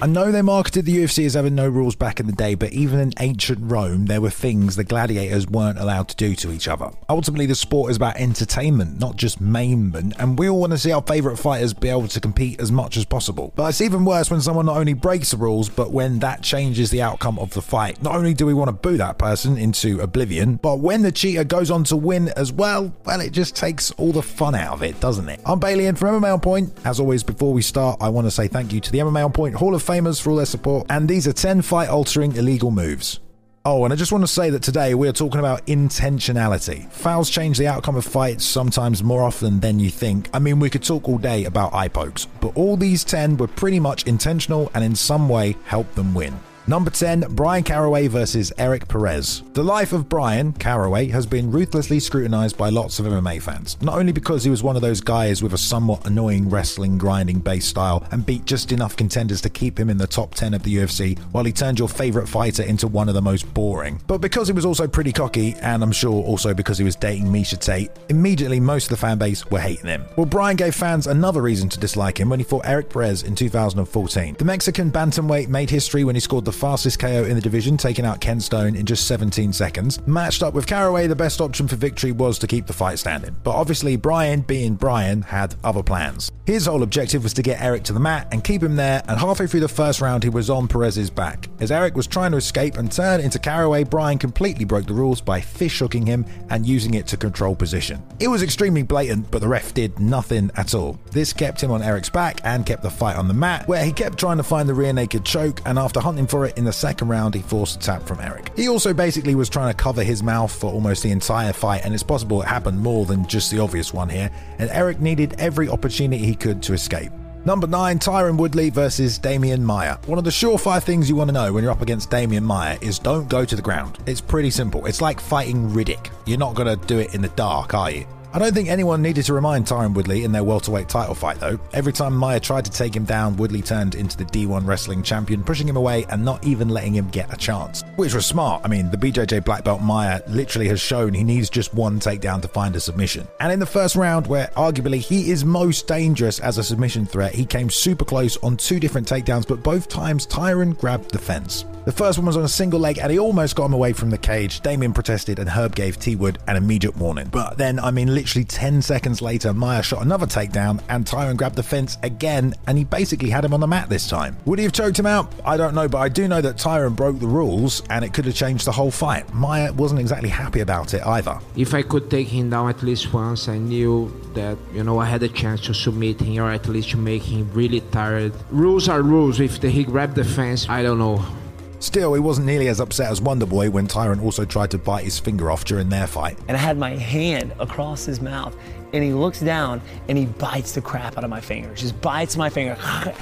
I know they marketed the UFC as having no rules back in the day, but even in ancient Rome, there were things the gladiators weren't allowed to do to each other. Ultimately, the sport is about entertainment, not just maimment, and we all want to see our favourite fighters be able to compete as much as possible. But it's even worse when someone not only breaks the rules, but when that changes the outcome of the fight. Not only do we want to boo that person into oblivion, but when the cheater goes on to win as well, well, it just takes all the fun out of it, doesn't it? I'm Bailey, and from MMA On Point, as always, before we start, I want to say thank you to the MMA On Point Hall of Famers for all their support, and these are 10 fight altering illegal moves. Oh, and I just want to say that today we are talking about intentionality. Fouls change the outcome of fights sometimes more often than you think. I mean, we could talk all day about eye pokes, but all these 10 were pretty much intentional and in some way helped them win. Number 10, Bryan Caraway versus Erik Perez. The life of Bryan Caraway has been ruthlessly scrutinized by lots of MMA fans, not only because he was one of those guys with a somewhat annoying wrestling grinding base style and beat just enough contenders to keep him in the top 10 of the UFC, while he turned your favorite fighter into one of the most boring, but because he was also pretty cocky, and I'm sure also because he was dating Miesha Tate, immediately most of the fan base were hating him. Well, Bryan gave fans another reason to dislike him when he fought Erik Perez in 2014. The Mexican bantamweight made history when he scored the fastest KO in the division, taking out Ken Stone in just 17 seconds. Matched up with Caraway, the best option for victory was to keep the fight standing. But obviously, Bryan, being Bryan, had other plans. His whole objective was to get Erik to the mat and keep him there, and halfway through the first round, he was on Perez's back. As Erik was trying to escape and turn into Caraway, Bryan completely broke the rules by fish hooking him and using it to control position. It was extremely blatant, but the ref did nothing at all. This kept him on Erik's back and kept the fight on the mat, where he kept trying to find the rear naked choke, and after hunting for it in the second round, he forced a tap from Erik. He also basically was trying to cover his mouth for almost the entire fight, and it's possible it happened more than just the obvious one here, and Erik needed every opportunity he could to escape. Number 9, Tyron Woodley versus Damian Maia. One of the surefire things you want to know when you're up against Damian Maia is don't go to the ground. It's pretty simple. It's like fighting Riddick. You're not going to do it in the dark, are you? I don't think anyone needed to remind Tyron Woodley in their welterweight title fight, though. Every time Maia tried to take him down, Woodley turned into the D1 wrestling champion, pushing him away and not even letting him get a chance. Which was smart. I mean, the BJJ black belt Maia literally has shown he needs just one takedown to find a submission. And in the first round, where arguably he is most dangerous as a submission threat, he came super close on two different takedowns, but both times Tyron grabbed the fence. The first one was on a single leg and he almost got him away from the cage. Damian protested and Herb gave T Wood an immediate warning. But then, I mean, literally 10 seconds later, Maia shot another takedown and Tyron grabbed the fence again and he basically had him on the mat this time. Would he have choked him out? I don't know, but I do know that Tyron broke the rules and it could have changed the whole fight. Maia wasn't exactly happy about it either. If I could take him down at least once, I knew that, you know, I had a chance to submit him or at least to make him really tired. Rules are rules. If he grabbed the fence, I don't know. Still, he wasn't nearly as upset as Wonderboy when Tyron also tried to bite his finger off during their fight. And I had my hand across his mouth, and he looks down and he bites the crap out of my finger. Just bites my finger.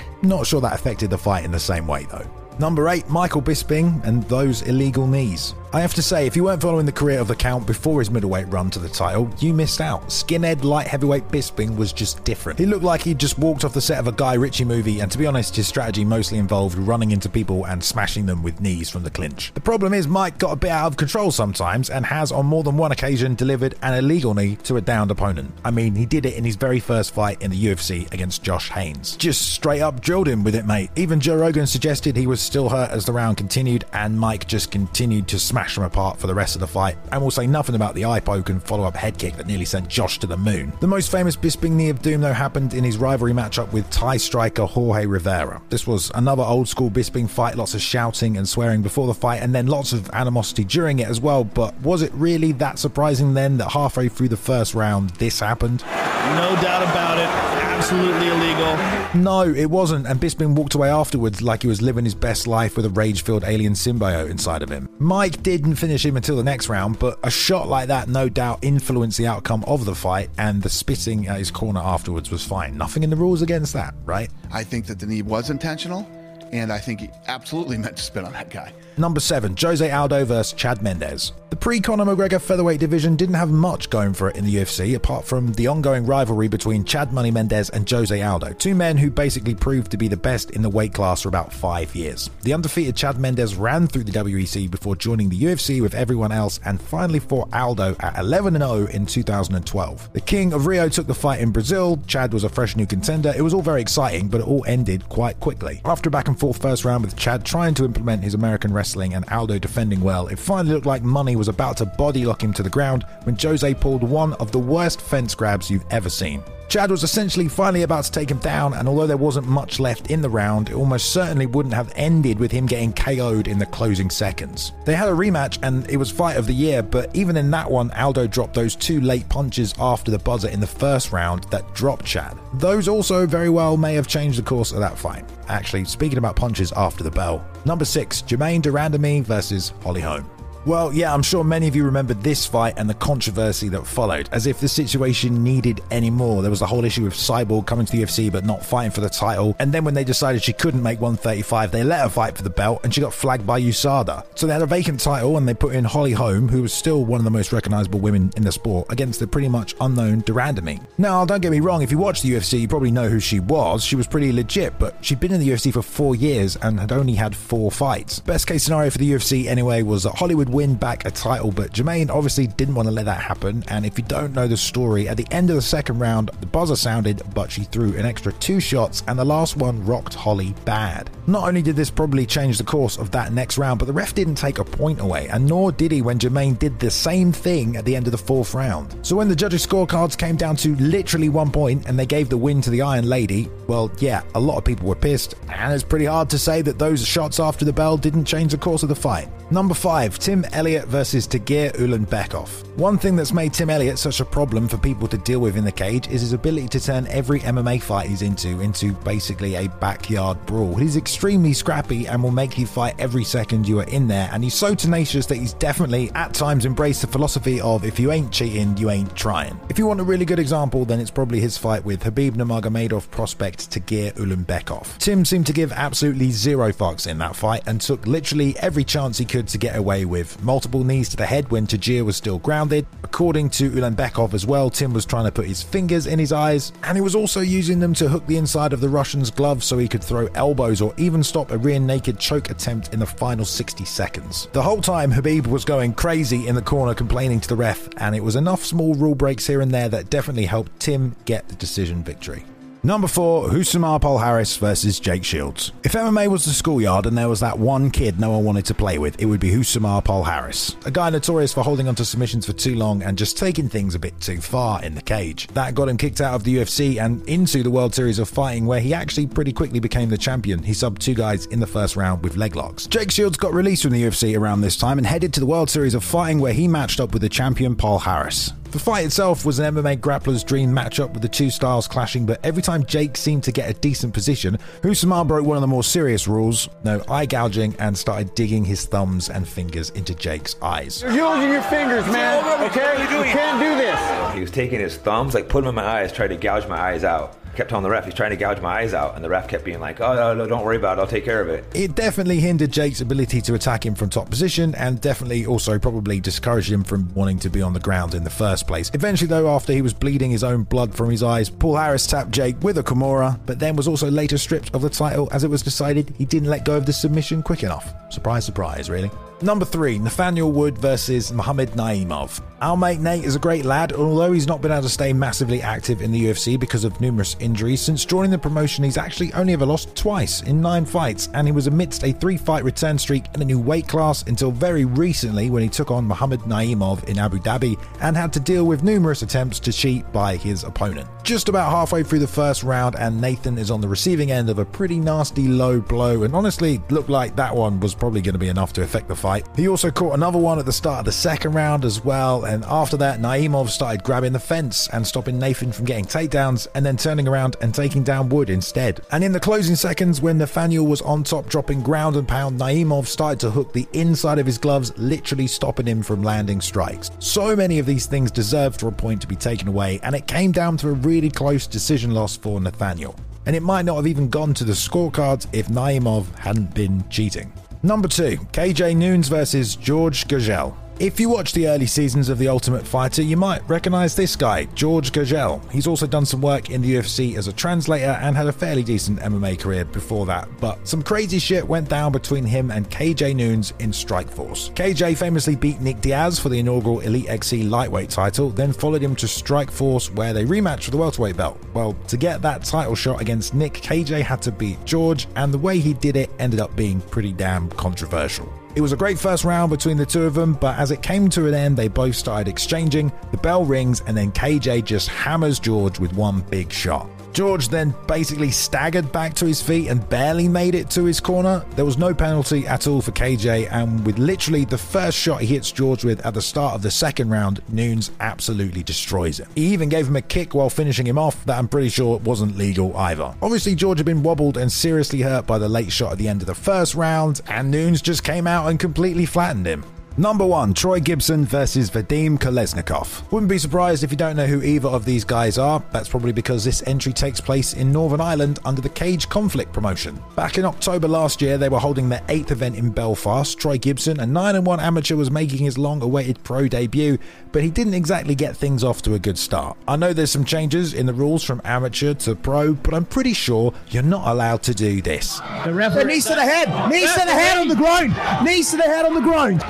Not sure that affected the fight in the same way, though. Number 8, Michael Bisping and those illegal knees. I have to say, if you weren't following the career of the Count before his middleweight run to the title, you missed out. Skinhead light heavyweight Bisping was just different. He looked like he'd just walked off the set of a Guy Ritchie movie, and to be honest, his strategy mostly involved running into people and smashing them with knees from the clinch. The problem is, Mike got a bit out of control sometimes and has on more than one occasion delivered an illegal knee to a downed opponent. I mean, he did it in his very first fight in the UFC against Josh Haynes. Just straight up drilled him with it, mate. Even Joe Rogan suggested he was still hurt as the round continued, and Mike just continued to smash them apart for the rest of the fight, and we'll say nothing about the eye poke and follow up head kick that nearly sent Josh to the moon. The most famous Bisping knee of doom, though, happened in his rivalry matchup with Thai striker Jorge Rivera. This was another old school Bisping fight, lots of shouting and swearing before the fight, and then lots of animosity during it as well. But was it really that surprising then that halfway through the first round this happened? No doubt about it. Absolutely illegal. No, it wasn't, and Bisping walked away afterwards like he was living his best life with a rage filled alien symbiote inside of him. Mike didn't finish him until the next round, but a shot like that no doubt influenced the outcome of the fight, and the spitting at his corner afterwards was fine. Nothing in the rules against that, right? I think that the knee was intentional, and I think he absolutely meant to spit on that guy. Number 7, Jose Aldo vs. Chad Mendes. The pre Conor McGregor featherweight division didn't have much going for it in the UFC apart from the ongoing rivalry between Chad Money Mendes and Jose Aldo, two men who basically proved to be the best in the weight class for about five years. The undefeated Chad Mendes ran through the WEC before joining the UFC with everyone else and finally fought Aldo at 11 0 in 2012. The King of Rio took the fight in Brazil, Chad was a fresh new contender. It was all very exciting, but it all ended quite quickly. After a back and forth first round with Chad trying to implement his American wrestling and Aldo defending well, it finally looked like Money was about to body lock him to the ground when Jose pulled one of the worst fence grabs you've ever seen. Chad was essentially finally about to take him down, and although there wasn't much left in the round, it almost certainly wouldn't have ended with him getting KO'd in the closing seconds. They had a rematch, and it was fight of the year, but even in that one, Aldo dropped those two late punches after the buzzer in the first round that dropped Chad. Those also very well may have changed the course of that fight. Actually, speaking about punches after the bell. Number 6, Germaine de Randamie versus Holly Holm. Well, yeah, I'm sure many of you remember this fight and the controversy that followed, as if the situation needed any more. There was the whole issue with Cyborg coming to the UFC but not fighting for the title, and then when they decided she couldn't make 135, they let her fight for the belt and she got flagged by USADA. So they had a vacant title and they put in Holly Holm, who was still one of the most recognizable women in the sport, against the pretty much unknown de Randamie. Now, don't get me wrong, if you watch the UFC, you probably know who she was. She was pretty legit, but she'd been in the UFC for four years and had only had four fights. Best case scenario for the UFC anyway was that Hollywood win back a title, but Germaine obviously didn't want to let that happen. And if you don't know the story, at the end of the second round, the buzzer sounded, but she threw an extra two shots, and the last one rocked Holly bad. Not only did this probably change the course of that next round, but the ref didn't take a point away, and nor did he when Germaine did the same thing at the end of the fourth round. So when the judges' scorecards came down to literally one point and they gave the win to the Iron Lady, well, yeah, a lot of people were pissed, and it's pretty hard to say that those shots after the bell didn't change the course of the fight. Number 5, Tim Elliott versus Tagir Ulanbekov. One thing that's made Tim Elliott such a problem for people to deal with in the cage is his ability to turn every MMA fight he's into into basically a backyard brawl. He's extremely scrappy and will make you fight every second you are in there, and he's so tenacious that he's definitely at times embraced the philosophy of if you ain't cheating, you ain't trying. If you want a really good example, then it's probably his fight with Khabib Nurmagomedov prospect Tagir Ulanbekov. Tim seemed to give absolutely zero fucks in that fight and took literally every chance he could to get away with multiple knees to the head when Tagir was still grounded. According to Ulanbekov as well, Tim was trying to put his fingers in his eyes, and he was also using them to hook the inside of the Russian's glove so he could throw elbows or even stop a rear naked choke attempt in the final 60 seconds. The whole time, Khabib was going crazy in the corner complaining to the ref, and it was enough small rule breaks here and there that definitely helped Tim get the decision victory. Number four, Rousimar Palhares versus Jake Shields. If MMA was the schoolyard and there was that one kid no one wanted to play with, it would be Rousimar Palhares, a guy notorious for holding onto submissions for too long and just taking things a bit too far in the cage. That got him kicked out of the UFC and into the World Series of Fighting, where he actually pretty quickly became the champion. He subbed two guys in the first round with leg locks. Jake Shields got released from the UFC around this time and headed to the World Series of Fighting, where he matched up with the champion Palhares. The fight itself was an MMA grappler's dream matchup with the two styles clashing, but every time Jake seemed to get a decent position, Rousimar broke one of the more serious rules no eye gouging and started digging his thumbs and fingers into Jake's eyes. You're using your fingers, man. Okay? You can't do this. He was taking his thumbs, like put them in my eyes, trying to gouge my eyes out. Kept telling the ref he's trying to gouge my eyes out, and the ref kept being like, "Oh no, no, don't worry about it. I'll take care of it." It definitely hindered Jake's ability to attack him from top position, and definitely also probably discouraged him from wanting to be on the ground in the first place. Eventually, though, after he was bleeding his own blood from his eyes, Palhares tapped Jake with a Kimura, but then was also later stripped of the title as it was decided he didn't let go of the submission quick enough. Surprise, surprise, really. Number three, Nathaniel Wood versus Muhammad Naimov. Our mate Nate is a great lad, although he's not been able to stay massively active in the UFC because of numerous injuries. Since joining the promotion, he's actually only ever lost twice in nine fights, and he was amidst a three fight return streak in a new weight class until very recently when he took on Muhammad Naimov in Abu Dhabi and had to deal with numerous attempts to cheat by his opponent. Just about halfway through the first round, and Nathan is on the receiving end of a pretty nasty low blow, and honestly, looked like that one was probably going to be enough to affect the fight. He also caught another one at the start of the second round as well, and after that, Naimov started grabbing the fence and stopping Nathan from getting takedowns, and then turning around and taking down Wood instead. And in the closing seconds, when Nathaniel was on top dropping ground and pound, Naimov started to hook the inside of his gloves, literally stopping him from landing strikes. So many of these things deserved for a point to be taken away, and it came down to a really close decision loss for Nathaniel. And it might not have even gone to the scorecards if Naimov hadn't been cheating. Number two, KJ Noons versus George Gurgel. If you watch the early seasons of The Ultimate Fighter, you might recognize this guy, George Gurgel. He's also done some work in the UFC as a translator and had a fairly decent MMA career before that, but some crazy shit went down between him and KJ Noons in Strikeforce. KJ famously beat Nick Diaz for the inaugural Elite XC lightweight title, then followed him to Strikeforce where they rematched for the welterweight belt. Well, to get that title shot against Nick, KJ had to beat George, and the way he did it ended up being pretty damn controversial. It was a great first round between the two of them, but as it came to an end, they both started exchanging. The bell rings, and then KJ just hammers George with one big shot. George then basically staggered back to his feet and barely made it to his corner. There was no penalty at all for KJ, and with literally the first shot he hits George with at the start of the second round, Noons absolutely destroys him. He even gave him a kick while finishing him off that I'm pretty sure wasn't legal either. Obviously, George had been wobbled and seriously hurt by the late shot at the end of the first round, and Noons just came out and completely flattened him. Number one, Troy Gibson versus Vadim Kolesnikov. Wouldn't be surprised if you don't know who either of these guys are. That's probably because this entry takes place in Northern Ireland under the Cage Conflict promotion. Back in October last year, they were holding their eighth event in Belfast. Troy Gibson, a 9 1 amateur, was making his long awaited pro debut, but he didn't exactly get things off to a good start. I know there's some changes in the rules from amateur to pro, but I'm pretty sure you're not allowed to do this. The referee. Knees to the head. Knees to the head on the ground. Knees to the head on the ground.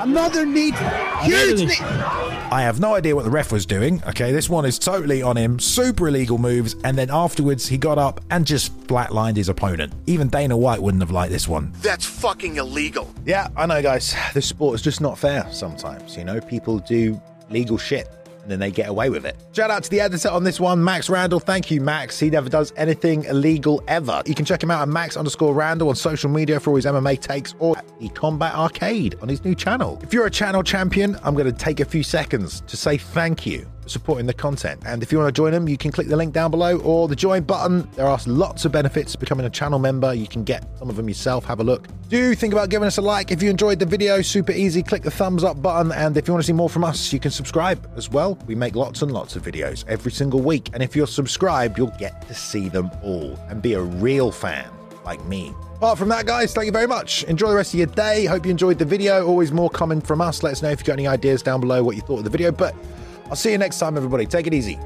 Another knee. Huge knee. I have no idea what the ref was doing. Okay, this one is totally on him. Super illegal moves. And then afterwards, he got up and just flatlined his opponent. Even Dana White wouldn't have liked this one. That's fucking illegal. Yeah, I know, guys. This sport is just not fair sometimes. You know, people do legal shit and then they get away with it. Shout out to the editor on this one, Max Randall. Thank you, Max. He never does anything illegal ever. You can check him out at Max underscore Randall on social media for all his MMA takes or at the Combat Arcade on his new channel. If you're a channel champion, I'm going to take a few seconds to say thank you supporting the content. And if you want to join them, you can click the link down below or the join button. There are lots of benefits to becoming a channel member. You can get some of them yourself. Have a look. Do think about giving us a like if you enjoyed the video. Super easy. Click the thumbs up button. And if you want to see more from us, you can subscribe as well. We make lots and lots of videos every single week. And if you're subscribed, you'll get to see them all and be a real fan like me. Apart from that, guys, thank you very much. Enjoy the rest of your day. Hope you enjoyed the video. Always more coming from us. Let us know if you've got any ideas down below what you thought of the video. But I'll see you next time, everybody. Take it easy.